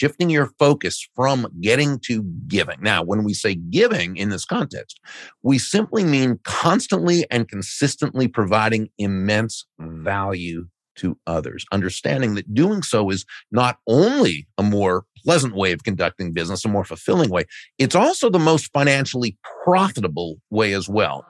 shifting your focus from getting to giving. Now, when we say giving in this context, we simply mean constantly and consistently providing immense value to others, understanding that doing so is not only a more pleasant way of conducting business, a more fulfilling way, it's also the most financially profitable way as well.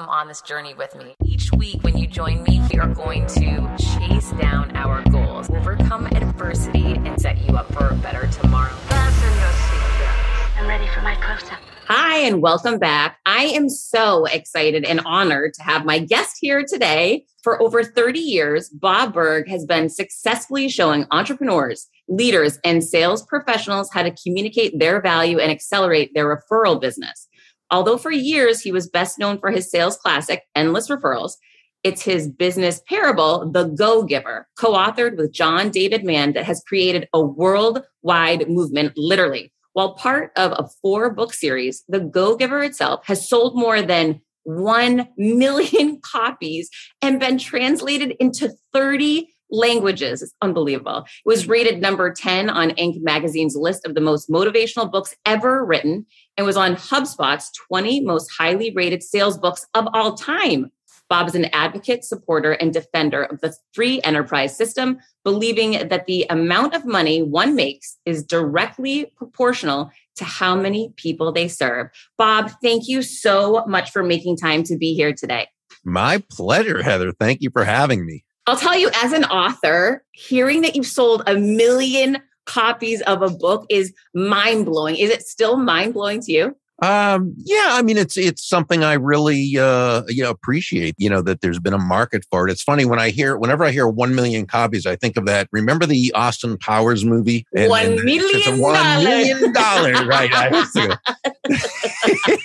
Come on this journey with me. Each week, when you join me, we are going to chase down our goals, overcome adversity, and set you up for a better tomorrow. Fasten your seatbelts. I'm ready for my close up. Hi, and welcome back. I am so excited and honored to have my guest here today. For over 30 years, Bob Burg has been successfully showing entrepreneurs, leaders, and sales professionals how to communicate their value and accelerate their referral business. Although for years he was best known for his sales classic, Endless Referrals, it's his business parable, The Go Giver, co authored with John David Mann, that has created a worldwide movement, literally. While part of a four book series, The Go Giver itself has sold more than 1 million copies and been translated into 30 languages. It's unbelievable. It was rated number 10 on Inc. magazine's list of the most motivational books ever written and was on HubSpot's 20 most highly rated sales books of all time. Bob is an advocate, supporter, and defender of the free enterprise system, believing that the amount of money one makes is directly proportional to how many people they serve. Bob, thank you so much for making time to be here today. My pleasure, Heather. Thank you for having me. I'll tell you, as an author, hearing that you've sold a million copies of a book is mind blowing. Is it still mind blowing to you? Um, yeah, I mean, it's it's something I really uh, you know appreciate. You know that there's been a market for it. It's funny when I hear whenever I hear one million copies, I think of that. Remember the Austin Powers movie? And, one and million it's a one million dollars, right? I,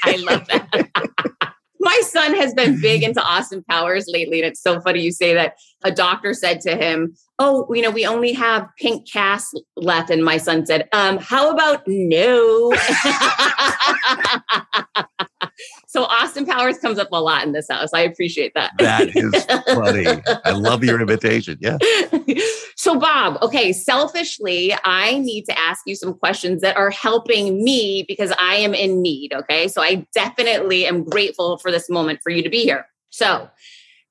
I love that. My son has been big into Austin Powers lately, and it's so funny you say that. A doctor said to him, "Oh, you know, we only have pink cast left," and my son said, "Um, how about no?" so Austin Powers comes up a lot in this house. I appreciate that. That is funny. I love your invitation. Yeah. so Bob, okay, selfishly, I need to ask you some questions that are helping me because I am in need, okay? So I definitely am grateful for this moment for you to be here. So,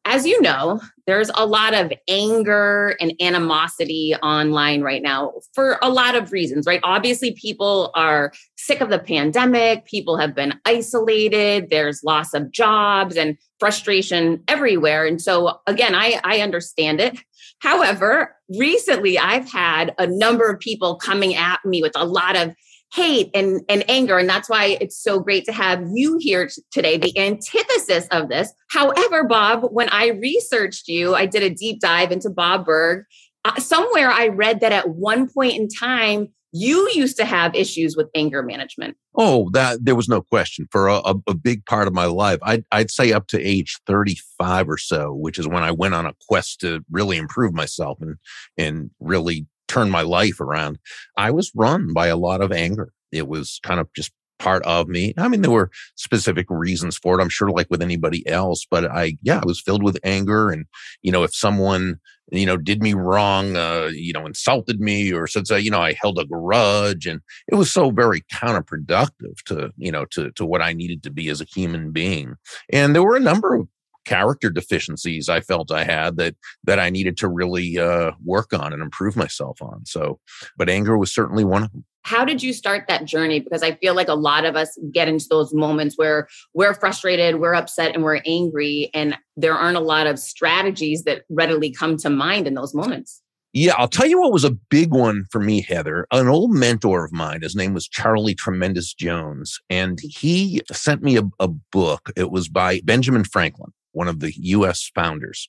as you know, there's a lot of anger and animosity online right now for a lot of reasons, right? Obviously, people are sick of the pandemic, people have been isolated, there's loss of jobs and frustration everywhere. And so, again, I, I understand it. However, recently I've had a number of people coming at me with a lot of hate and, and anger. And that's why it's so great to have you here today, the antithesis of this. However, Bob, when I researched you, I did a deep dive into Bob Burg. Uh, somewhere I read that at one point in time, you used to have issues with anger management. Oh, that there was no question for a, a, a big part of my life. I'd, I'd say up to age 35 or so, which is when I went on a quest to really improve myself and, and really turn my life around. I was run by a lot of anger. It was kind of just part of me. I mean, there were specific reasons for it. I'm sure like with anybody else, but I, yeah, I was filled with anger. And, you know, if someone, you know, did me wrong, uh, you know, insulted me or said, you know, I held a grudge and it was so very counterproductive to, you know, to, to what I needed to be as a human being. And there were a number of character deficiencies I felt I had that that I needed to really uh, work on and improve myself on. So, but anger was certainly one of them. How did you start that journey? Because I feel like a lot of us get into those moments where we're frustrated, we're upset, and we're angry, and there aren't a lot of strategies that readily come to mind in those moments. Yeah, I'll tell you what was a big one for me, Heather. An old mentor of mine, his name was Charlie Tremendous Jones, and he sent me a, a book. It was by Benjamin Franklin one of the US founders.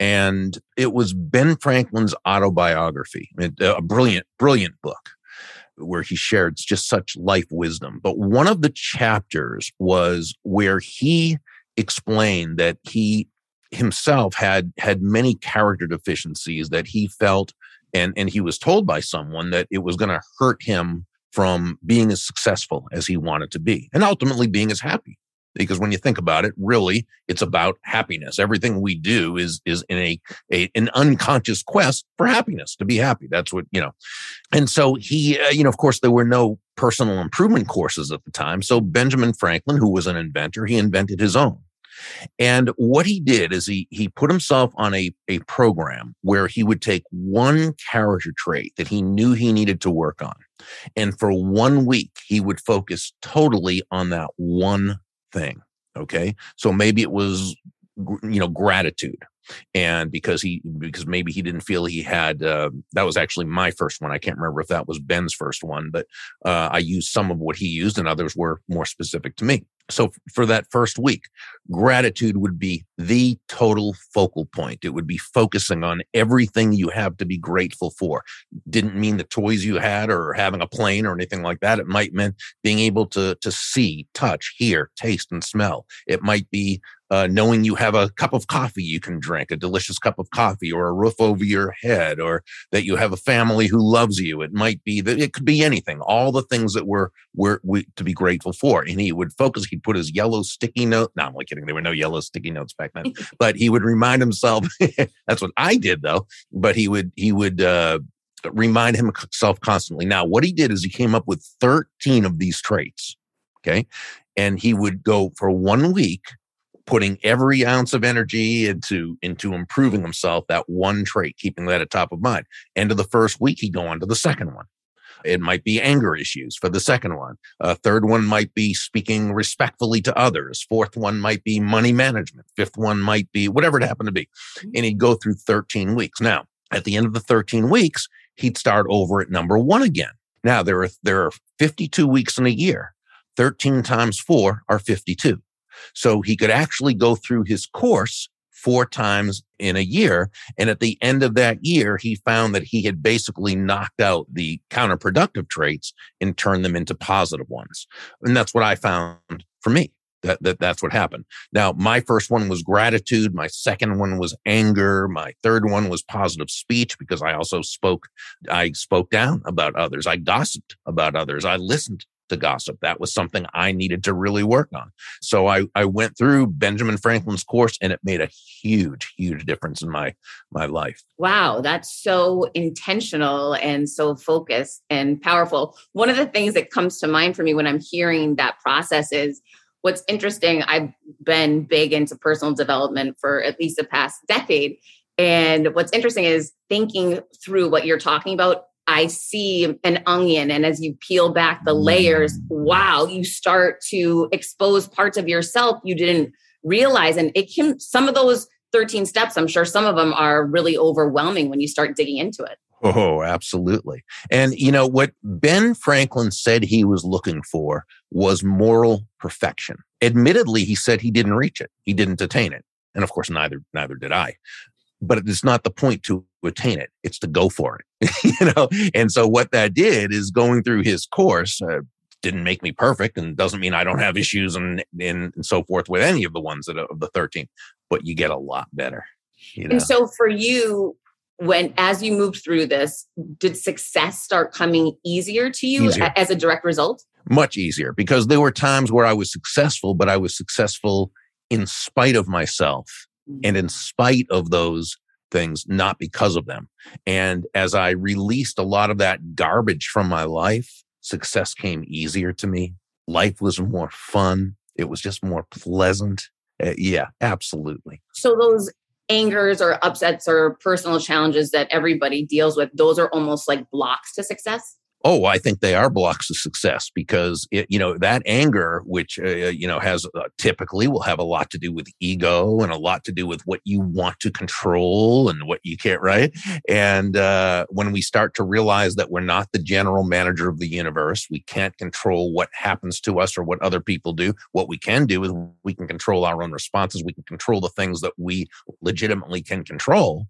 And it was Ben Franklin's autobiography, uh, a brilliant, brilliant book where he shared just such life wisdom. But one of the chapters was where he explained that he himself had had many character deficiencies that he felt and and he was told by someone that it was going to hurt him from being as successful as he wanted to be and ultimately being as happy because when you think about it, really, it's about happiness. Everything we do is is in a, a an unconscious quest for happiness, to be happy. That's what you know. And so he, uh, you know, of course, there were no personal improvement courses at the time. So Benjamin Franklin, who was an inventor, he invented his own. And what he did is he he put himself on a, a program where he would take one character trait that he knew he needed to work on. And for one week, he would focus totally on that one thing. Okay. So maybe it was, you know, gratitude and because he because maybe he didn't feel he had uh, that was actually my first one i can't remember if that was ben's first one but uh, i used some of what he used and others were more specific to me so for that first week, gratitude would be the total focal point. It would be focusing on everything you have to be grateful for. Didn't mean the toys you had or having a plane or anything like that. It might mean being able to, to see, touch, hear, taste, and smell. It might be uh, knowing you have a cup of coffee you can drink, a delicious cup of coffee, or a roof over your head, or that you have a family who loves you. It might be that it could be anything. All the things that we're we're we, to be grateful for. And he would focus. He'd put his yellow sticky note. No, I'm only kidding. There were no yellow sticky notes back then. but he would remind himself. that's what I did though. But he would he would. Uh, remind himself constantly. Now, what he did is he came up with 13 of these traits. Okay. And he would go for one week putting every ounce of energy into into improving himself that one trait keeping that at top of mind. End of the first week he'd go on to the second one. It might be anger issues for the second one. A third one might be speaking respectfully to others. Fourth one might be money management. Fifth one might be whatever it happened to be. Mm-hmm. and he'd go through 13 weeks. Now at the end of the 13 weeks he'd start over at number one again. Now there are there are 52 weeks in a year. 13 times 4 are 52 so he could actually go through his course four times in a year. And at the end of that year, he found that he had basically knocked out the counterproductive traits and turned them into positive ones. And that's what I found for me. That, that that's what happened. Now, my first one was gratitude. My second one was anger. My third one was positive speech because I also spoke, I spoke down about others. I gossiped about others. I listened to gossip. That was something I needed to really work on. So I, I went through Benjamin Franklin's course and it made a huge, huge difference in my my life. Wow, that's so intentional and so focused and powerful. One of the things that comes to mind for me when I'm hearing that process is what's interesting. I've been big into personal development for at least the past decade. And what's interesting is thinking through what you're talking about I see an onion, and as you peel back the layers, wow, you start to expose parts of yourself you didn't realize. And it can, some of those 13 steps, I'm sure some of them are really overwhelming when you start digging into it. Oh, absolutely. And you know what Ben Franklin said he was looking for was moral perfection. Admittedly, he said he didn't reach it. He didn't attain it. And of course, neither neither did I but it's not the point to attain it. It's to go for it, you know? And so what that did is going through his course, uh, didn't make me perfect and doesn't mean I don't have issues and, and, and so forth with any of the ones that of the 13, but you get a lot better. You know? And so for you, when as you moved through this, did success start coming easier to you easier. as a direct result? Much easier because there were times where I was successful, but I was successful in spite of myself and in spite of those things, not because of them. And as I released a lot of that garbage from my life, success came easier to me. Life was more fun. It was just more pleasant. Uh, yeah, absolutely. So those angers or upsets or personal challenges that everybody deals with, those are almost like blocks to success? Oh, I think they are blocks of success because it, you know that anger, which uh, you know has uh, typically will have a lot to do with ego and a lot to do with what you want to control and what you can't, right? And uh, when we start to realize that we're not the general manager of the universe, we can't control what happens to us or what other people do. What we can do is we can control our own responses. We can control the things that we legitimately can control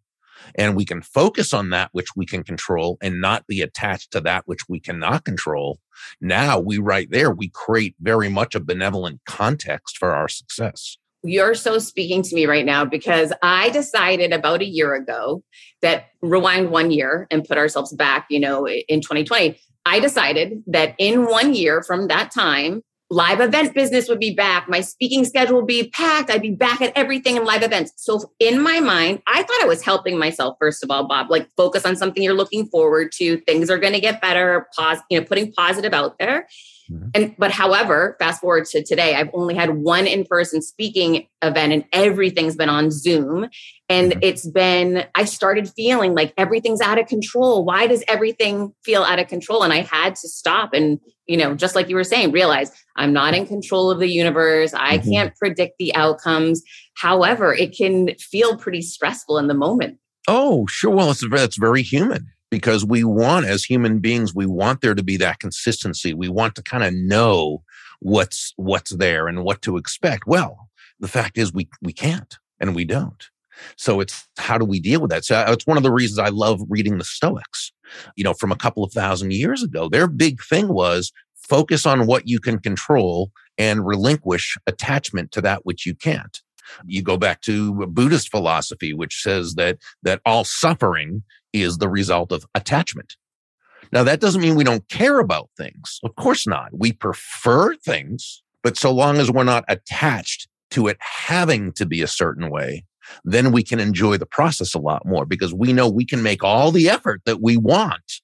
and we can focus on that which we can control and not be attached to that which we cannot control now we right there we create very much a benevolent context for our success you're so speaking to me right now because I decided about a year ago that rewind one year and put ourselves back, you know, in 2020. I decided that in one year from that time, live event business would be back. My speaking schedule would be packed. I'd be back at everything in live events. So in my mind, I thought I was helping myself, first of all, Bob, like focus on something you're looking forward to. Things are going to get better, pause, you know, putting positive out there. Mm-hmm. And but however, fast forward to today, I've only had one in-person speaking event and everything's been on Zoom. And mm-hmm. it's been, I started feeling like everything's out of control. Why does everything feel out of control? And I had to stop and, you know, just like you were saying, realize I'm not in control of the universe. I mm-hmm. can't predict the outcomes. However, it can feel pretty stressful in the moment. Oh, sure. Well, it's, it's very human because we want as human beings we want there to be that consistency. We want to kind of know what's what's there and what to expect. Well the fact is we we can't and we don't. So it's how do we deal with that? So uh, it's one of the reasons i love reading the stoics. You know from a couple of thousand years ago their big thing was focus on what you can control and relinquish attachment to that which you can't. You go back to buddhist philosophy which says that that all suffering is the result of attachment. Now, that doesn't mean we don't care about things. Of course not. We prefer things, but so long as we're not attached to it having to be a certain way, then we can enjoy the process a lot more because we know we can make all the effort that we want.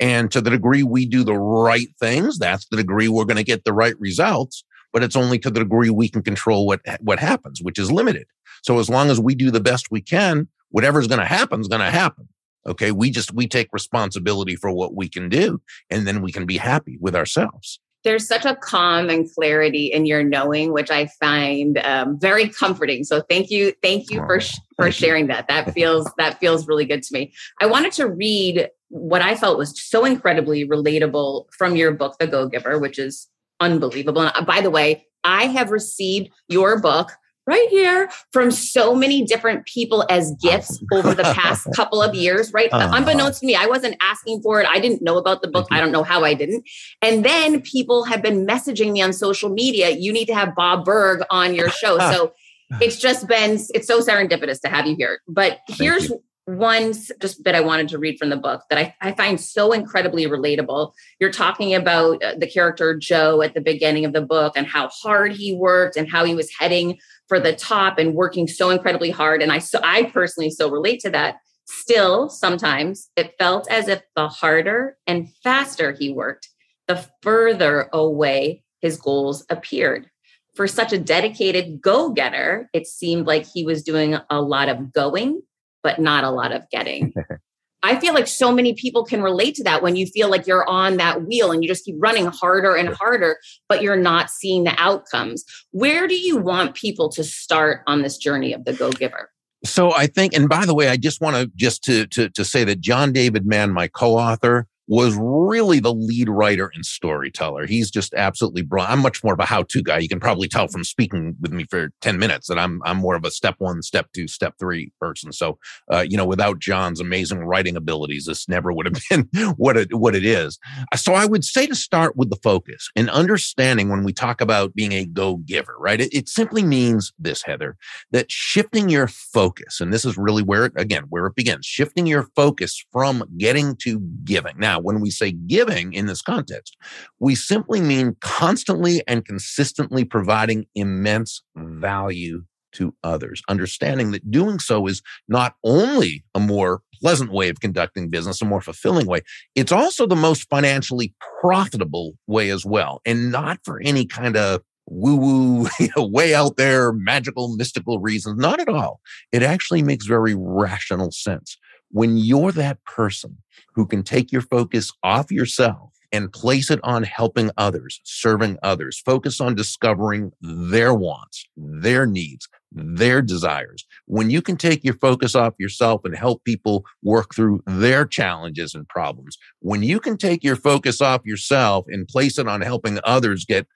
And to the degree we do the right things, that's the degree we're going to get the right results. But it's only to the degree we can control what, what happens, which is limited. So as long as we do the best we can, whatever's going to happen is going to happen. Okay. We just, we take responsibility for what we can do and then we can be happy with ourselves. There's such a calm and clarity in your knowing, which I find um, very comforting. So thank you, thank you oh, for sh- for sharing you. that. That feels that feels really good to me. I wanted to read what I felt was so incredibly relatable from your book, The Go Giver, which is unbelievable. And uh, by the way, I have received your book right here from so many different people as gifts over the past couple of years, right? Uh-huh. Unbeknownst to me, I wasn't asking for it. I didn't know about the book. I don't know how I didn't. And then people have been messaging me on social media, you need to have Bob Burg on your show. So it's just been, it's so serendipitous to have you here. But here's one just bit I wanted to read from the book that I, I find so incredibly relatable. You're talking about uh, the character Joe at the beginning of the book and how hard he worked and how he was heading for the top and working so incredibly hard. And I so I personally so relate to that. Still, sometimes it felt as if the harder and faster he worked, the further away his goals appeared. For such a dedicated go getter, it seemed like he was doing a lot of going but not a lot of getting. I feel like so many people can relate to that when you feel like you're on that wheel and you just keep running harder and harder, but you're not seeing the outcomes. Where do you want people to start on this journey of the go giver? So I think, and by the way, I just want to just to, to to say that John David Mann, my co-author, was really the lead writer and storyteller. He's just absolutely brilliant. I'm much more of a how-to guy. You can probably tell from speaking with me for 10 minutes that I'm I'm more of a step one, step two, step three person. So, uh, you know, without John's amazing writing abilities, this never would have been what it what it is. So, I would say to start with the focus and understanding when we talk about being a go-giver, right? It, it simply means this, Heather, that shifting your focus, and this is really where it again where it begins, shifting your focus from getting to giving. Now now, when we say giving in this context, we simply mean constantly and consistently providing immense value to others, understanding that doing so is not only a more pleasant way of conducting business, a more fulfilling way, it's also the most financially profitable way as well. And not for any kind of woo woo, way out there, magical, mystical reasons. Not at all. It actually makes very rational sense. When you're that person who can take your focus off yourself and place it on helping others, serving others, focus on discovering their wants, their needs, their desires. When you can take your focus off yourself and help people work through their challenges and problems, when you can take your focus off yourself and place it on helping others get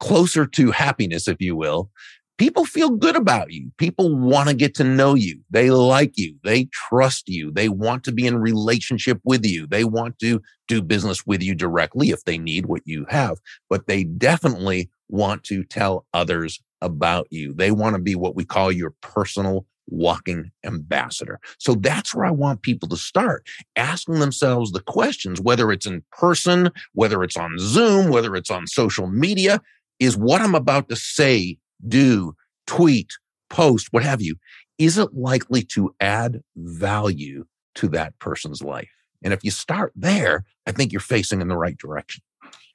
closer to happiness, if you will, people feel good about you. People want to get to know you. They like you. They trust you. They want to be in relationship with you. They want to do business with you directly if they need what you have, but they definitely want to tell others about you. They want to be what we call your personal walking ambassador. So that's where I want people to start asking themselves the questions, whether it's in person, whether it's on Zoom, whether it's on social media is what I'm about to say, do, tweet, post, what have you, is it likely to add value to that person's life? And if you start there, I think you're facing in the right direction.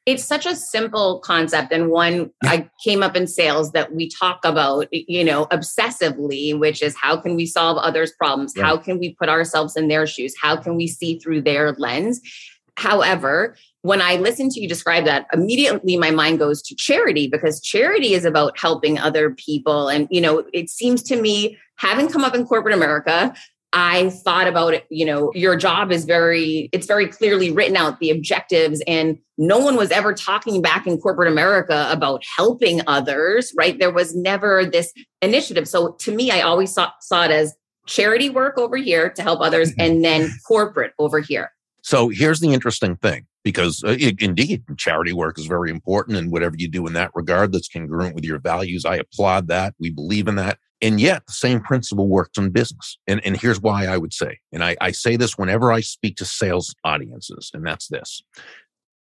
It's such a simple concept and one yeah. I came up in sales that we talk about, you know, obsessively, which is how can we solve others' problems? Right. How can we put ourselves in their shoes? How can we see through their lens? However, when I listen to you describe that, immediately my mind goes to charity because charity is about helping other people. And, you know, it seems to me, having come up in corporate America, I thought about it, you know, your job is very, it's very clearly written out the objectives, and no one was ever talking back in corporate America about helping others, right? There was never this initiative. So to me, I always saw, saw it as charity work over here to help others mm-hmm. and then corporate over here. So here's the interesting thing because uh, indeed charity work is very important and whatever you do in that regard that's congruent with your values i applaud that we believe in that and yet the same principle works in business and, and here's why i would say and I, I say this whenever i speak to sales audiences and that's this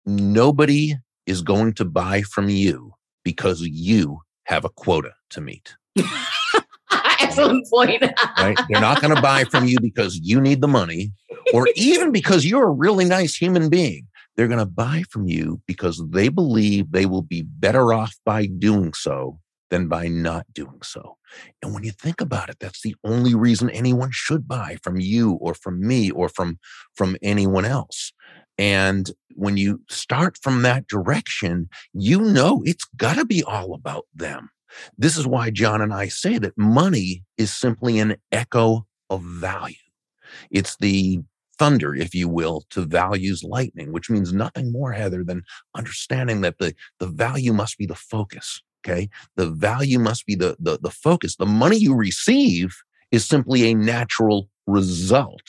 nobody is going to buy from you because you have a quota to meet excellent point right they're not going to buy from you because you need the money or even because you're a really nice human being. They're going to buy from you because they believe they will be better off by doing so than by not doing so. And when you think about it, that's the only reason anyone should buy from you or from me or from, from anyone else. And when you start from that direction, you know it's got to be all about them. This is why John and I say that money is simply an echo of value. It's the thunder, if you will, to values lightning, which means nothing more, Heather, than understanding that the, the value must be the focus. Okay. The value must be the, the, the focus. The money you receive is simply a natural result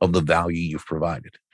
of the value you've provided.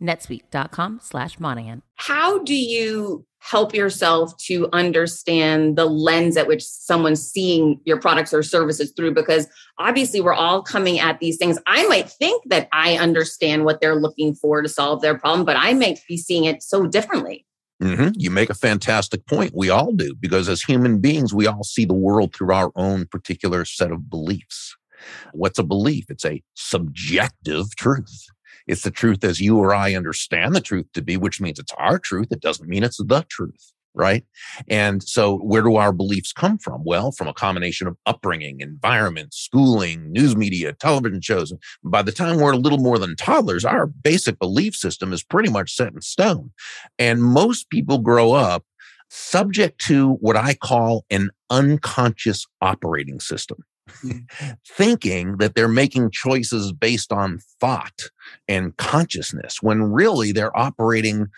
netsuite.com slash Monahan. How do you help yourself to understand the lens at which someone's seeing your products or services through? Because obviously we're all coming at these things. I might think that I understand what they're looking for to solve their problem, but I might be seeing it so differently. Mm-hmm. You make a fantastic point. We all do, because as human beings, we all see the world through our own particular set of beliefs. What's a belief? It's a subjective truth. It's the truth as you or I understand the truth to be, which means it's our truth. It doesn't mean it's the truth right? And so where do our beliefs come from? Well, from a combination of upbringing, environment, schooling, news media, television shows. By the time we're a little more than toddlers, our basic belief system is pretty much set in stone. And most people grow up subject to what I call an unconscious operating system. Thinking that they're making choices based on thought and consciousness when really they're operating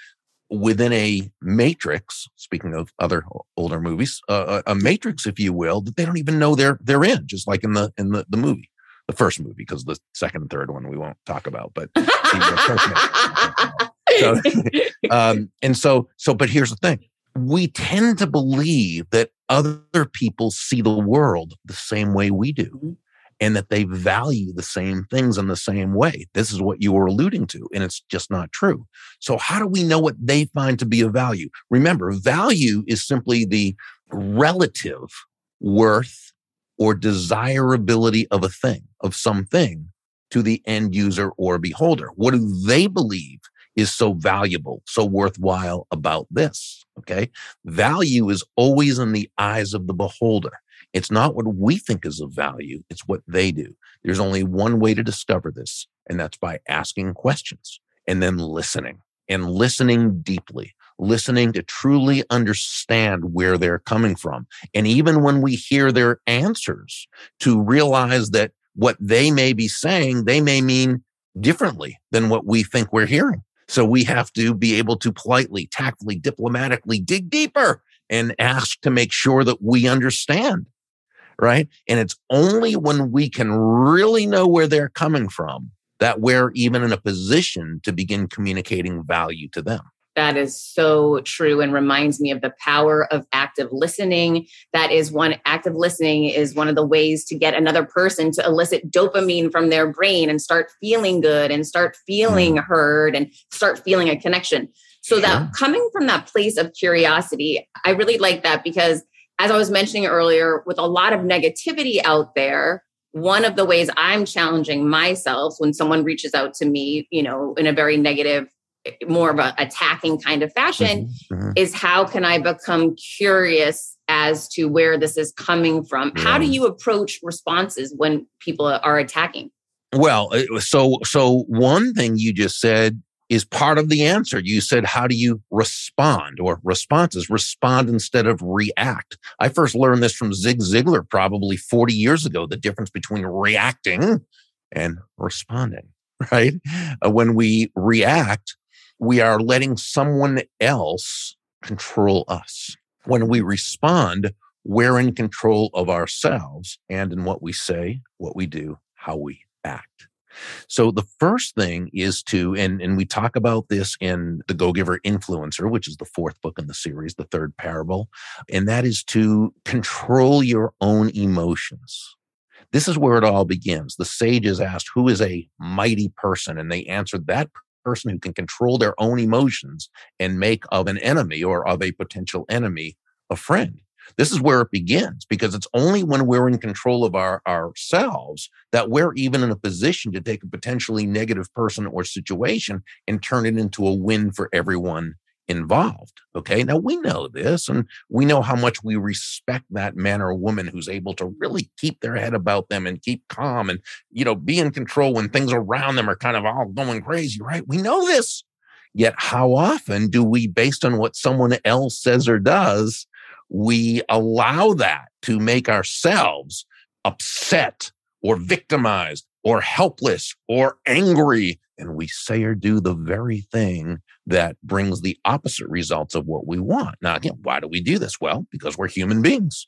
within a matrix speaking of other older movies uh, a matrix if you will that they don't even know they're they're in just like in the in the, the movie the first movie because the second and third one we won't talk about but so, um, and so so but here's the thing we tend to believe that other people see the world the same way we do mm-hmm and that they value the same things in the same way. This is what you were alluding to, and it's just not true. So, how do we know what they find to be of value? Remember, value is simply the relative worth or desirability of a thing, of something to the end user or beholder. What do they believe is so valuable, so worthwhile about this? Okay. Value is always in the eyes of the beholder. It's not what we think is of value, it's what they do. There's only one way to discover this, and that's by asking questions and then listening and listening deeply, listening to truly understand where they're coming from. And even when we hear their answers, to realize that what they may be saying, they may mean differently than what we think we're hearing. So we have to be able to politely, tactfully, diplomatically dig deeper and ask to make sure that we understand right? And it's only when we can really know where they're coming from that we're even in a position to begin communicating value to them. That is so true and reminds me of the power of active listening. That is one active listening is one of the ways to get another person to elicit dopamine from their brain and start feeling good and start feeling mm. heard and start feeling a connection. So that coming from that place of curiosity, I really like that because as I was mentioning earlier, with a lot of negativity out there, one of the ways I'm challenging myself when someone reaches out to me, you know, in a very negative, more of a attacking kind of fashion, mm-hmm. mm-hmm. is how can I become curious as to where this is coming from? Yeah. How do you approach responses when people are attacking? Well, so so one thing you just said is part of the answer. You said, how do you respond or responses? Respond instead of react. I first learned this from Zig Ziglar probably 40 years ago, the difference between reacting and responding, right? Uh, when we react, we are letting someone else control us. When we respond, we're in control of ourselves and in what we say, what we do, how we act. So the first thing is to, and, and we talk about this in The Go Giver Influencer, which is the fourth book in the series, the third parable, and that is to control your own emotions. This is where it all begins. The sages asked, Who is a mighty person? And they answered, That person who can control their own emotions and make of an enemy or of a potential enemy a friend. This is where it begins because it's only when we're in control of our ourselves that we're even in a position to take a potentially negative person or situation and turn it into a win for everyone involved. Okay. Now we know this and we know how much we respect that man or woman who's able to really keep their head about them and keep calm and, you know, be in control when things around them are kind of all going crazy, right? We know this. Yet how often do we, based on what someone else says or does, we allow that to make ourselves upset or victimized or helpless or angry. And we say or do the very thing that brings the opposite results of what we want. Now, again, why do we do this? Well, because we're human beings.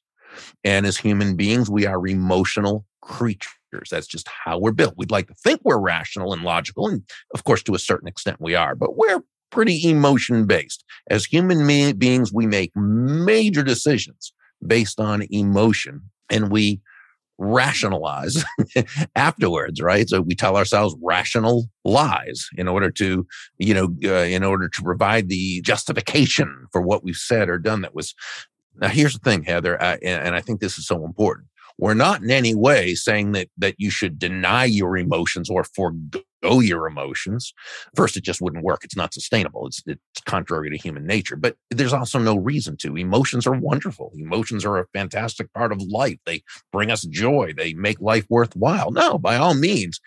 And as human beings, we are emotional creatures. That's just how we're built. We'd like to think we're rational and logical. And of course, to a certain extent, we are, but we're pretty emotion based. As human beings, we make major decisions based on emotion and we rationalize afterwards right? So we tell ourselves rational lies in order to you know uh, in order to provide the justification for what we've said or done that was now here's the thing heather and, and i think this is so important we're not in any way saying that that you should deny your emotions or forego your emotions. First, it just wouldn't work. It's not sustainable. It's it's contrary to human nature. But there's also no reason to. Emotions are wonderful. Emotions are a fantastic part of life. They bring us joy. They make life worthwhile. No, by all means,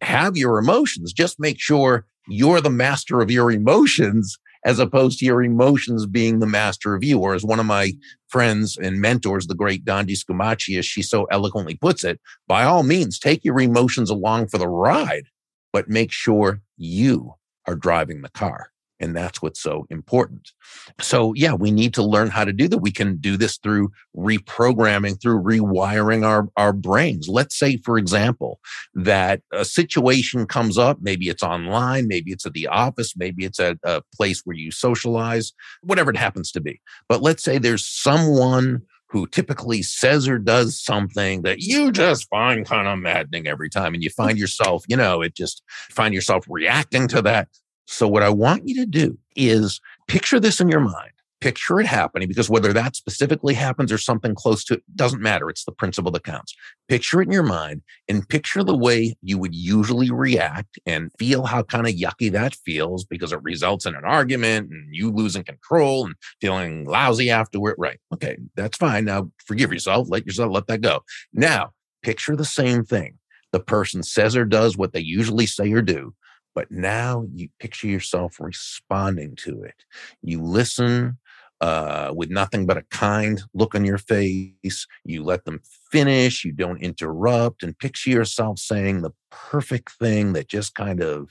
have your emotions. Just make sure you're the master of your emotions as opposed to your emotions being the master of you. Or as one of my friends and mentors, the great Dondi Scumaci, as she so eloquently puts it, by all means, take your emotions along for the ride, but make sure you are driving the car. And that's what's so important. So, yeah, we need to learn how to do that. We can do this through reprogramming, through rewiring our, our brains. Let's say, for example, that a situation comes up. Maybe it's online, maybe it's at the office, maybe it's at a place where you socialize, whatever it happens to be. But let's say there's someone who typically says or does something that you just find kind of maddening every time. And you find yourself, you know, it just find yourself reacting to that. So, what I want you to do is picture this in your mind. Picture it happening because whether that specifically happens or something close to it doesn't matter. It's the principle that counts. Picture it in your mind and picture the way you would usually react and feel how kind of yucky that feels because it results in an argument and you losing control and feeling lousy afterward. Right. Okay. That's fine. Now forgive yourself. Let yourself let that go. Now picture the same thing. The person says or does what they usually say or do but now you picture yourself responding to it. You listen uh, with nothing but a kind look on your face. You let them finish. You don't interrupt and picture yourself saying the perfect thing that just kind of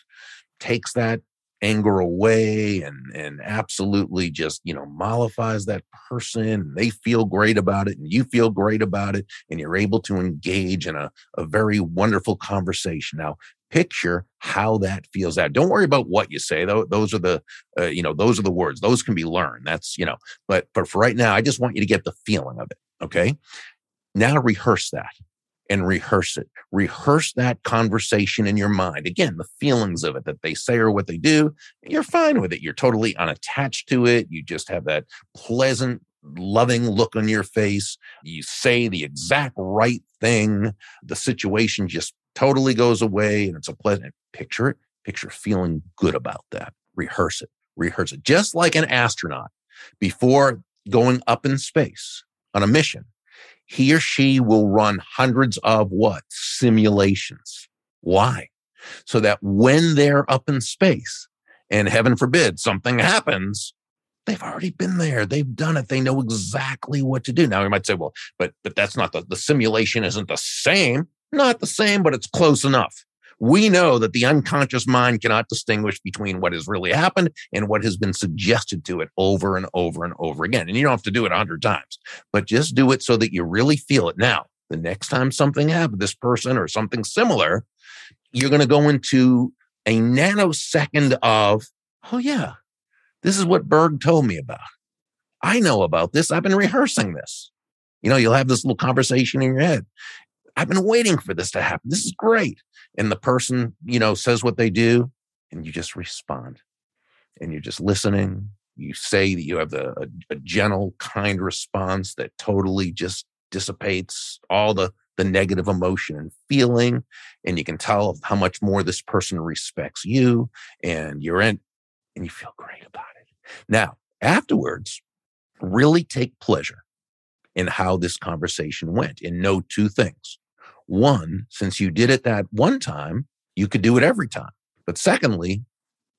takes that anger away and and absolutely just you know mollifies that person they feel great about it and you feel great about it and you're able to engage in a, a very wonderful conversation now picture how that feels out. Don't worry about what you say. Though those are the uh, you know those are the words. Those can be learned. That's you know. But but for right now, I just want you to get the feeling of it. Okay. Now rehearse that and rehearse it. Rehearse that conversation in your mind. Again, the feelings of it that they say or what they do. You're fine with it. You're totally unattached to it. You just have that pleasant loving look on your face. You say the exact right thing. The situation just totally goes away and it's a pleasant picture it, picture feeling good about that. Rehearse it, rehearse it. Just like an astronaut before going up in space on a mission, he or she will run hundreds of what? Simulations. Why? So that when they're up in space and heaven forbid something happens, they've already been there. They've done it. They know exactly what to do. Now you might say, well, but but that's not the, the simulation isn't the same. Not the same, but it's close enough. We know that the unconscious mind cannot distinguish between what has really happened and what has been suggested to it over and over and over again. And you don't have to do it a hundred times, but just do it so that you really feel it. Now, the next time something happens, this person or something similar, you're going to go into a nanosecond of, oh yeah, this is what Burg told me about. I know about this. I've been rehearsing this. You know, you'll have this little conversation in your head. I've been waiting for this to happen. This is great. And the person, you know, says what they do, and you just respond. And you're just listening. You say that you have a, a, gentle, kind response that totally just dissipates all the the negative emotion and feeling and you can tell how much more this person respects you and you're in and you feel great about it now afterwards really take pleasure in how this conversation went and know two things one, since you did it that one time, you could do it every time. But secondly,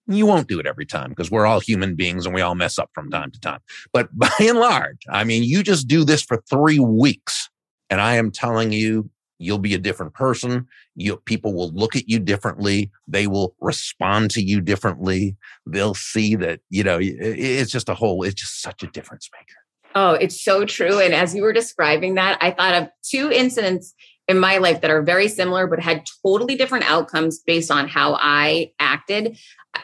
you won't do it every time because we're all human beings and we all mess up from time to time. But by and large, I mean, you just do this for three weeks. And I am telling you, you'll be a different person. You, people will look at you differently. They will respond to you differently. They'll see that, you know, it's just a whole, it's just such a difference maker. Oh, it's so true. And as you were describing that, I thought of two incidents in my life that are very similar, but had totally different outcomes based on how I acted.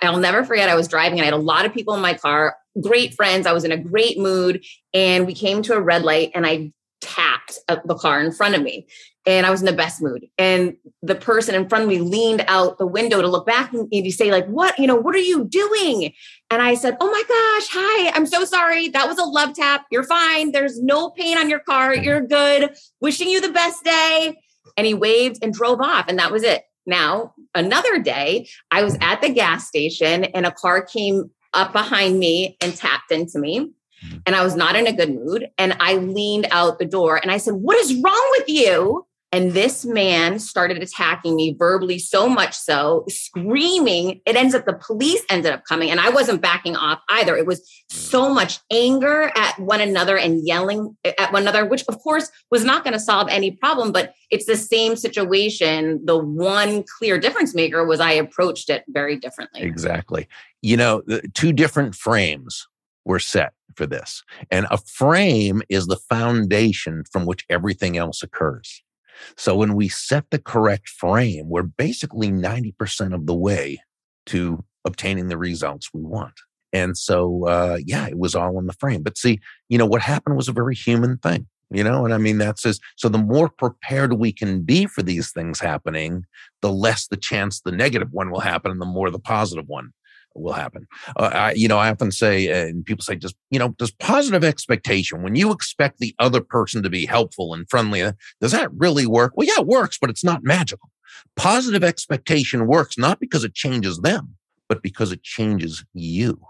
I'll never forget, I was driving and I had a lot of people in my car, great friends. I was in a great mood. And we came to a red light and I tapped the car in front of me. And I was in the best mood. And the person in front of me leaned out the window to look back and you say, like, what, you know, what are you doing? And I said, Oh my gosh, hi, I'm so sorry. That was a love tap. You're fine. There's no pain on your car. Mm-hmm. You're good. Wishing you the best day. And he waved and drove off. And that was it. Now, another day, I was at the gas station and a car came up behind me and tapped into me. Mm-hmm. And I was not in a good mood. And I leaned out the door and I said, What is wrong with you? And this man started attacking me verbally so much so, screaming. It ends up the police ended up coming, and I wasn't backing off either. It was mm. so much anger at one another and yelling eh, at one another, which of course was not going to solve any problem. But it's the same situation. The one clear difference maker was I approached it very differently. Exactly. You know, two different frames were set for this. And a frame is the foundation from which everything else occurs. So when we set the correct frame, we're basically 90% of the way to obtaining the results we want. And so, uh, yeah, it was all in the frame. But see, you know, what happened was a very human thing, you know, and I mean, that's just, so the more prepared we can be for these things happening, the less the chance the negative one will happen and the more the positive one will happen. Uh, I, you know, I often say, and people say, just, you know, does positive expectation, when you expect the other person to be helpful and friendly, uh, does that really work? Well, yeah, it works, but it's not magical. Positive expectation works not because it changes them, but because it changes you.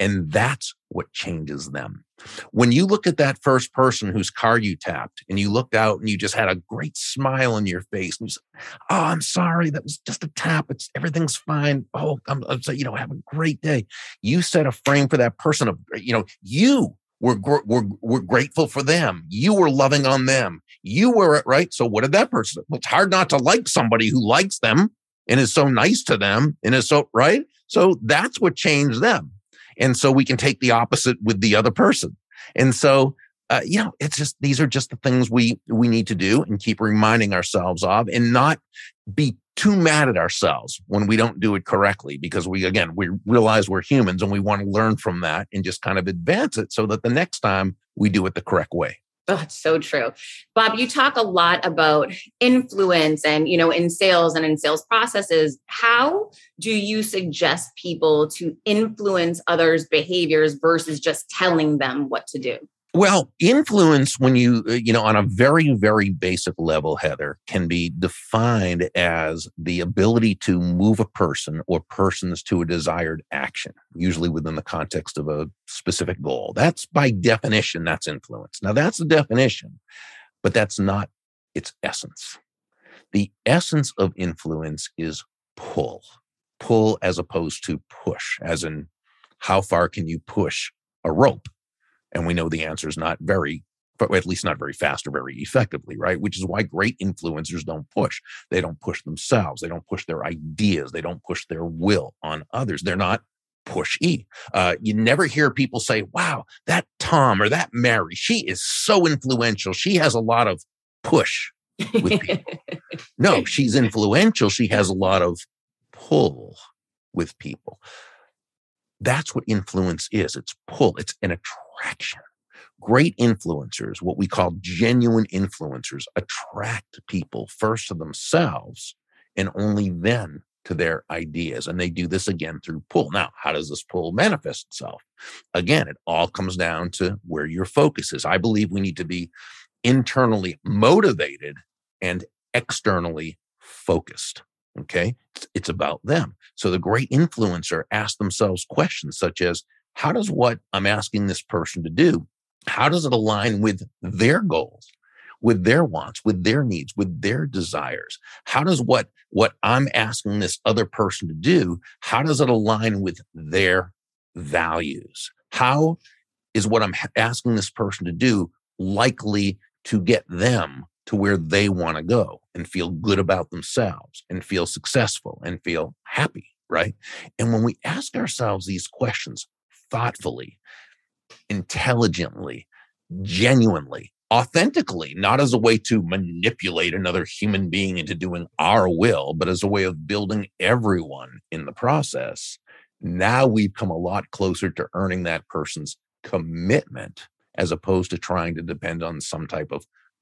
And that's what changes them. When you look at that first person whose car you tapped and you looked out and you just had a great smile on your face and you said, Oh, I'm sorry. That was just a tap. It's everything's fine. Oh, I'm, I'm you know, have a great day. You set a frame for that person of, you know, you were, were, were grateful for them. You were loving on them. You were it, right. So what did that person? Well, it's hard not to like somebody who likes them and is so nice to them and is so right. So that's what changed them. And so we can take the opposite with the other person. And so, uh, you know, it's just, these are just the things we, we need to do and keep reminding ourselves of and not be too mad at ourselves when we don't do it correctly because we, again, we realize we're humans and we want to learn from that and just kind of advance it so that the next time we do it the correct way. Oh, so true. Bob, you talk a lot about influence and, you know, in sales and in sales processes. How do you suggest people to influence others' behaviors versus just telling them what to do? Well, influence, when you, uh, you know, on a very, very basic level, Heather, can be defined as the ability to move a person or persons to a desired action, usually within the context of a specific goal. That's by definition, that's influence. Now, that's the definition, but that's not its essence. The essence of influence is pull, pull as opposed to push, as in how far can you push a rope? And we know the answer is not very, but at least not very fast or very effectively, right? Which is why great influencers don't push. They don't push themselves. They don't push their ideas. They don't push their will on others. They're not pushy. Uh, you never hear people say, wow, that Tom or that Mary, she is so influential. She has a lot of push with people. no, she's influential. She has a lot of pull with people. That's what influence is. It's pull. It's an attraction. Great influencers, what we call genuine influencers, attract people first to themselves and only then to their ideas. And they do this again through pull. Now, how does this pull manifest itself? Again, it all comes down to where your focus is. I believe we need to be internally motivated and externally focused. Okay. It's about them. So the great influencer asks themselves questions such as, how does what I'm asking this person to do, how does it align with their goals, with their wants, with their needs, with their desires? How does what, what I'm asking this other person to do, how does it align with their values? How is what I'm asking this person to do likely to get them to where they want to go and feel good about themselves and feel successful and feel happy, right? And when we ask ourselves these questions thoughtfully, intelligently, genuinely, authentically, not as a way to manipulate another human being into doing our will, but as a way of building everyone in the process, now we've come a lot closer to earning that person's commitment as opposed to trying to depend on some type of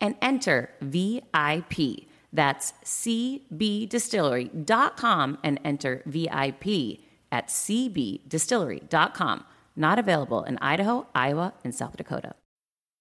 and enter VIP. That's cbdistillery.com and enter VIP at cbdistillery.com. Not available in Idaho, Iowa, and South Dakota.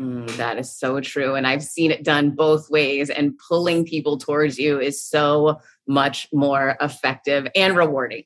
Mm, that is so true. And I've seen it done both ways, and pulling people towards you is so much more effective and rewarding.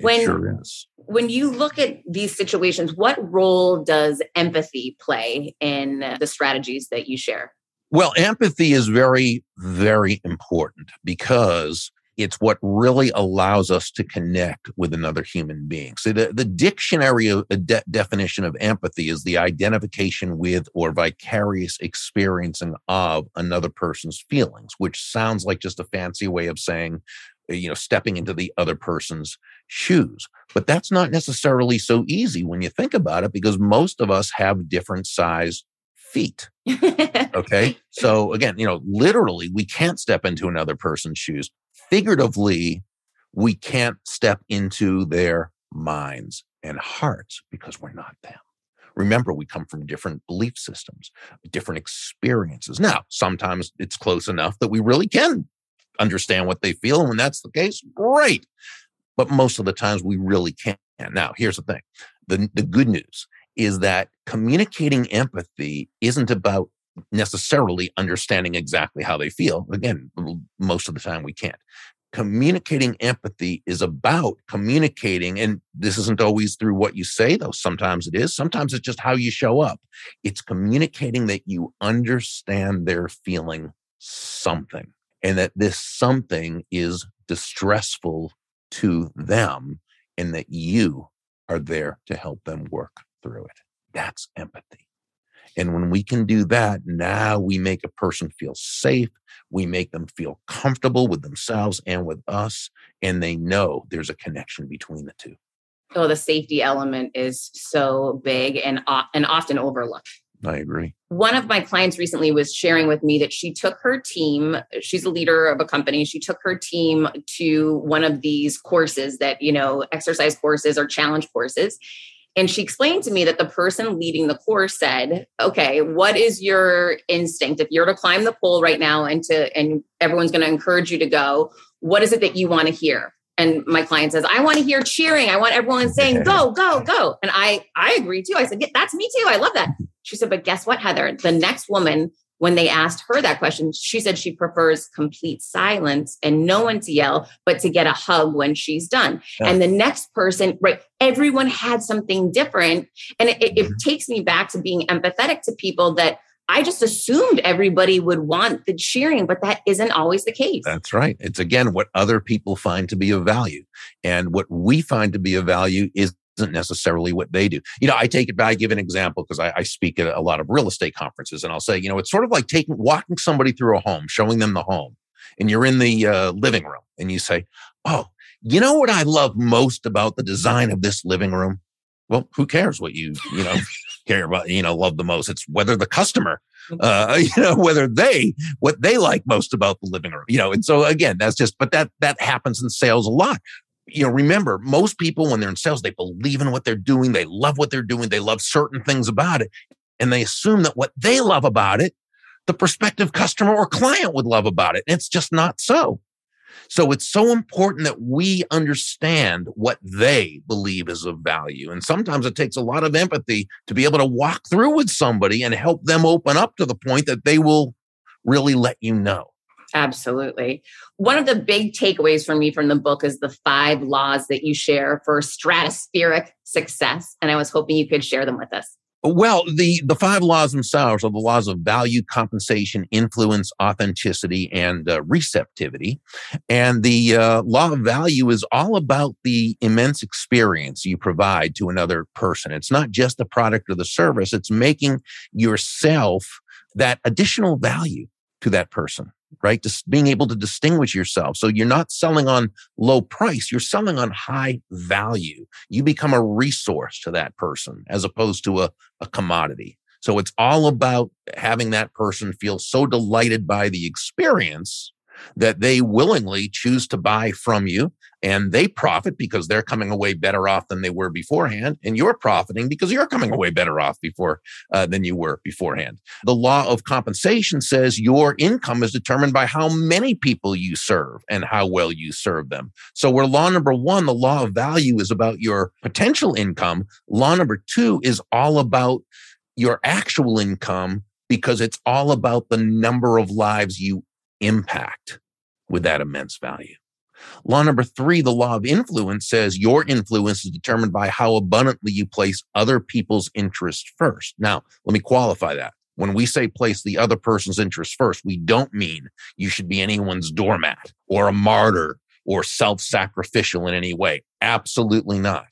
When, sure when you look at these situations, what role does empathy play in the strategies that you share? Well, empathy is very, very important because it's what really allows us to connect with another human being. So the, the dictionary of, de- definition of empathy is the identification with or vicarious experiencing of another person's feelings, which sounds like just a fancy way of saying, uh, you know, stepping into the other person's shoes. But that's not necessarily so easy when you think about it, because most of us have different size feet. okay. So again, you know, literally, we can't step into another person's shoes figuratively, we can't step into their minds and hearts because we're not them. Remember, we come from different belief systems, different experiences. Now, sometimes it's close enough that we really can understand what they feel. And when that's the case, great. But most of the times we really can't. Now, here's the thing the, the good news is that communicating empathy isn't about necessarily understanding exactly how they feel. Again, most of the time we can't. Communicating empathy is about communicating, and this isn't always through what you say, though. Sometimes it is. Sometimes it's just how you show up. It's communicating that you understand they're feeling something and that this something is distressful to them and that you are there to help them work through it. That's empathy. And when we can do that, now we make a person feel safe. We make them feel comfortable with themselves and with us. And they know there's a connection between the two. Oh, the safety element is so big and, and often overlooked. I agree. One of my clients recently was sharing with me that she took her team, she's a leader of a company, she took her team to one of these courses that, you know, exercise courses or challenge courses. And she explained to me that the person leading the course said, "Okay, what is your instinct? If you're to climb the pole right now and to and everyone's going to encourage you to go, what is it that you want to hear?" And my client says, "I want to hear cheering. I want everyone saying go, go, go." And I I agree too. I said, "That's me too. I love that." She said, "But guess what, Heather? The next woman when they asked her that question, she said she prefers complete silence and no one to yell, but to get a hug when she's done. Yeah. And the next person, right, everyone had something different. And it, it, it mm-hmm. takes me back to being empathetic to people that I just assumed everybody would want the cheering, but that isn't always the case. That's right. It's again what other people find to be of value. And what we find to be of value is isn't necessarily what they do. You know, I take it back, I give an example because I, I, speak at a lot of real estate conferences and I'll say, you know, it's sort of like taking, walking somebody through a home, showing them the home and you're in the uh, living room and you say, oh, you know what I love most about the design of this living room? Well, who cares what you, you know, care about, you know, love the most? It's whether the customer, uh, you know, whether they, what they like most about the living room, you know, and so again, that's just, but that, that happens in sales a lot you know, remember, most people, when they're in sales, they believe in what they're doing. They love what they're doing. They love certain things about it. And they assume that what they love about it, the prospective customer or client would love about it. And it's just not so. So it's so important that we understand what they believe is of value. And sometimes it takes a lot of empathy to be able to walk through with somebody and help them open up to the point that they will really let you know. Absolutely. One of the big takeaways for me from the book is the five laws that you share for stratospheric success. And I was hoping you could share them with us. Well, the, the five laws themselves are the laws of value, compensation, influence, authenticity, and uh, receptivity. And the uh, law of value is all about the immense experience you provide to another person. It's not just the product or the service, it's making yourself that additional value to that person right? Just being able to distinguish yourself. So you're not selling on low price, you're selling on high value. You become a resource to that person as opposed to a, a commodity. So it's all about having that person feel so delighted by the experience that they willingly choose to buy from you and they profit because they're coming away better off than they were beforehand and you're profiting because you're coming away better off before uh, than you were beforehand. The law of compensation says your income is determined by how many people you serve and how well you serve them. So where law number one the law of value is about your potential income law number two is all about your actual income because it's all about the number of lives you impact with that immense value. Law number three, the law of influence says your influence is determined by how abundantly you place other people's interests first. Now, let me qualify that. When we say place the other person's interests first, we don't mean you should be anyone's doormat or a martyr or self sacrificial in any way. Absolutely not.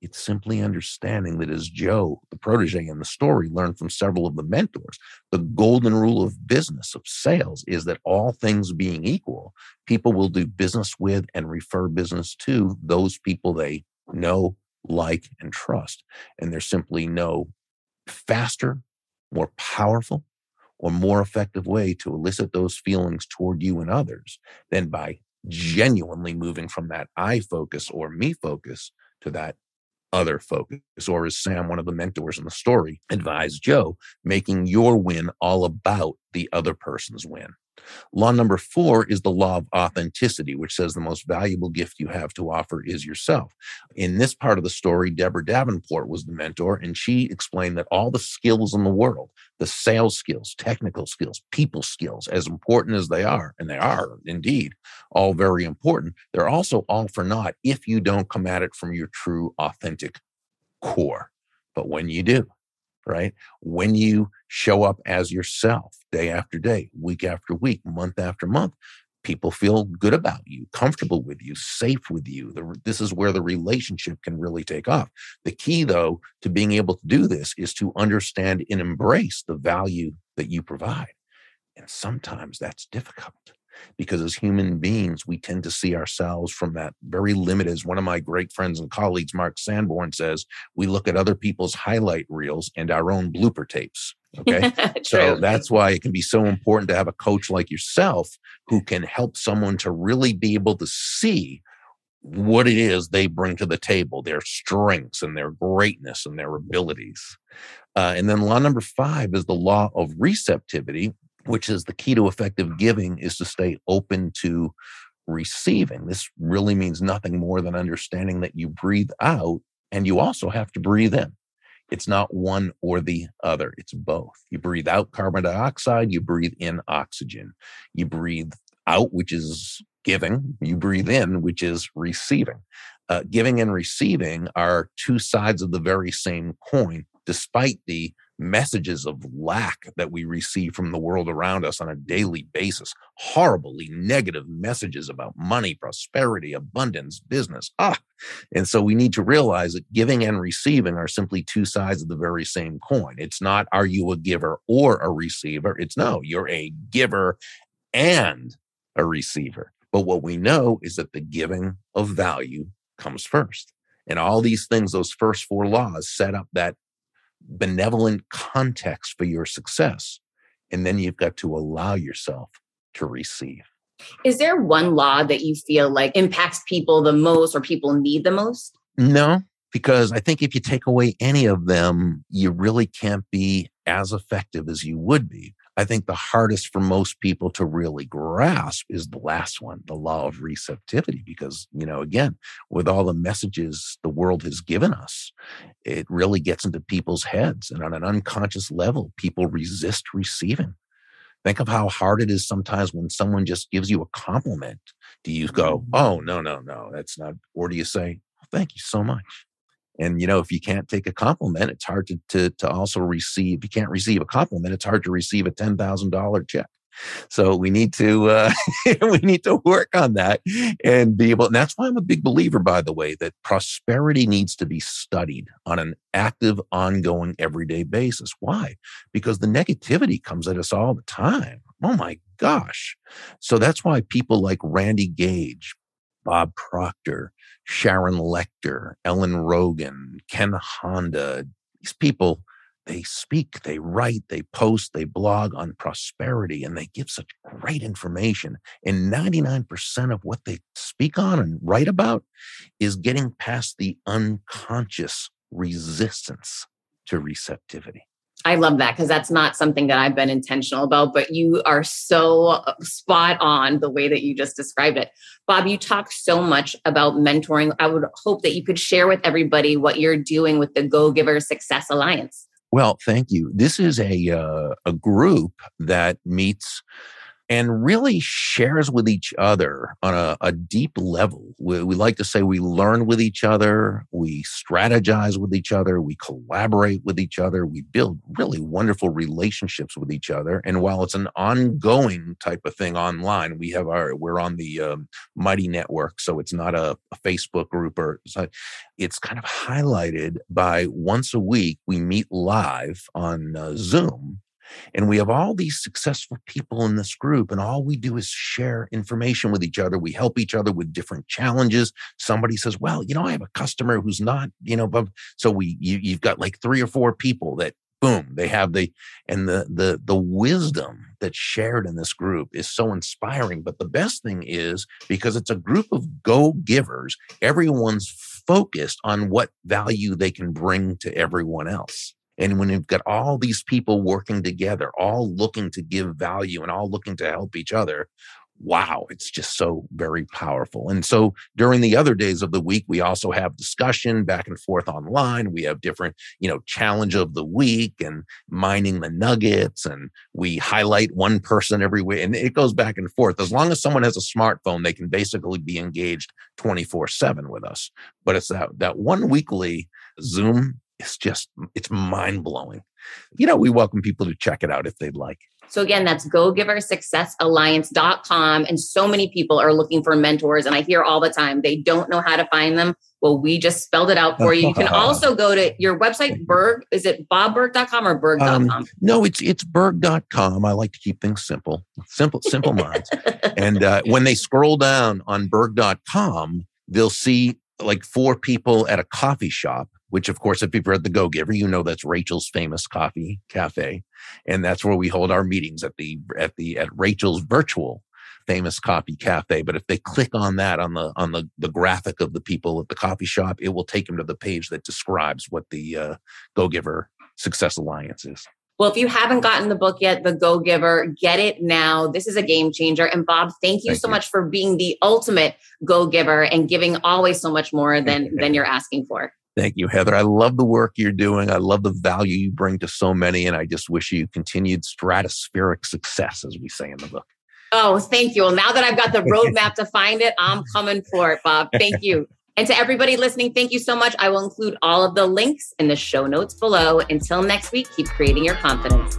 It's simply understanding that as Joe, the protege in the story, learned from several of the mentors, the golden rule of business, of sales, is that all things being equal, people will do business with and refer business to those people they know, like, and trust. And there's simply no faster, more powerful, or more effective way to elicit those feelings toward you and others than by genuinely moving from that I focus or me focus to that other focus, or as Sam, one of the mentors in the story, advised Joe, making your win all about the other person's win. Law number four is the law of authenticity, which says the most valuable gift you have to offer is yourself. In this part of the story, Deborah Davenport was the mentor, and she explained that all the skills in the world, the sales skills, technical skills, people skills, as important as they are, and they are indeed all very important, they're also all for naught if you don't come at it from your true, authentic core. But when you do, right? When you show up as yourself day after day, week after week, month after month, people feel good about you, comfortable with you, safe with you. The, this is where the relationship can really take off. The key, though, to being able to do this is to understand and embrace the value that you provide. And sometimes that's difficult because as human beings, we tend to see ourselves from that very limited. As one of my great friends and colleagues, Mark Sanborn, says, we look at other people's highlight reels and our own blooper tapes. Okay. so that's why it can be so important to have a coach like yourself who can help someone to really be able to see what it is they bring to the table, their strengths and their greatness and their abilities. Uh, and then law number five is the law of receptivity, which is the key to effective giving is to stay open to receiving. This really means nothing more than understanding that you breathe out and you also have to breathe in. It's not one or the other, it's both. You breathe out carbon dioxide, you breathe in oxygen. You breathe out, which is giving, you breathe in, which is receiving. Uh, giving and receiving are two sides of the very same coin, despite the messages of lack that we receive from the world around us on a daily basis, horribly negative messages about money, prosperity, abundance, business. Ah, and so we need to realize that giving and receiving are simply two sides of the very same coin. It's not, are you a giver or a receiver? It's no, you're a giver and a receiver. But what we know is that the giving of value comes first. And all these things, those first four laws set up that benevolent context for your success. And then you've got to allow yourself to receive. Is there one law that you feel like impacts people the most or people need the most? No, because I think if you take away any of them, you really can't be as effective as you would be. I think the hardest for most people to really grasp is the last one, the law of receptivity, because, you know, again, with all the messages the world has given us, it really gets into people's heads. And on an unconscious level, people resist receiving. Think of how hard it is sometimes when someone just gives you a compliment. Do you go, mm-hmm. oh, no, no, no, that's not, or do you say, thank you so much? And you know, if you can't take a compliment, it's hard to to to also receive. If you can't receive a compliment. It's hard to receive a ten thousand dollar check. So we need to uh, we need to work on that and be able. And that's why I'm a big believer, by the way, that prosperity needs to be studied on an active, ongoing, everyday basis. Why? Because the negativity comes at us all the time. Oh my gosh! So that's why people like Randy Gage, Bob Proctor, Sharon Lechter, Ellen Rogin, Ken Honda. These people, they speak, they write, they post, they blog on prosperity, and they give such great information. And 99% of what they speak on and write about is getting past the unconscious resistance to receptivity. I love that because that's not something that I've been intentional about, but you are so uh, spot on the way that you just described it. Bob, you talk so much about mentoring. I would hope that you could share with everybody what you're doing with the Go Giver Success Alliance. Well, thank you. This is a uh, a group that meets and really shares with each other on a, a deep level. We, we, like to say we learn with each other, we strategize with each other, we collaborate with each other, we build really wonderful relationships with each other. And while it's an ongoing type of thing online, we have our we're on the um, Mighty Network, so it's not a, a Facebook group or it's kind of highlighted by once a week we meet live on uh, Zoom and we have all these successful people in this group, and all we do is share information with each other. We help each other with different challenges. Somebody says, Well, you know, I have a customer who's not, you know, so we you, you've got like three or four people that boom, they have the and the the the wisdom that's shared in this group is so inspiring. But the best thing is because it's a group of go givers, everyone's focused on what value they can bring to everyone else. And when you've got all these people working together, all looking to give value and all looking to help each other, wow, it's just so very powerful. And so during the other days of the week, we also have discussion back and forth online. We have different, you know, challenge of the week and mining the nuggets. And we highlight one person every week. And it goes back and forth. As long as someone has a smartphone, they can basically be engaged 24 7 with us. But it's that, that one weekly Zoom is just, it's mind blowing. You know, we welcome people to check it out if they'd like. So again, that's gogiversuccessalliance.com. And so many people are looking for mentors. And I hear all the time, they don't know how to find them. Well, we just spelled it out for you. You can also go to your website, Burg. Is it bobburg.com or burg.com? Um, no, it's it's burg.com. I like to keep things simple, simple, simple minds. and uh, when they scroll down on burg.com, they'll see like four people at a coffee shop which of course, if you've read The Go Giver, you know that's Rachel's famous coffee cafe. And that's where we hold our meetings at the, at the, at Rachel's virtual famous coffee cafe. But if they click on that on the, on the, the graphic of the people at the coffee shop, it will take them to the page that describes what the uh, Go Giver Success Alliance is. Well, if you haven't gotten the book yet, The Go Giver, get it now. This is a game changer. And Bob, thank you thank so you. much for being the ultimate go giver and giving always so much more than than you're asking for. Thank you, Heather. I love the work you're doing. I love the value you bring to so many. And I just wish you continued stratospheric success, as we say in the book. Oh, thank you. Well, now that I've got the roadmap to find it, I'm coming for it, Bob. Thank you. And to everybody listening, thank you so much. I will include all of the links in the show notes below. Until next week, keep creating your confidence.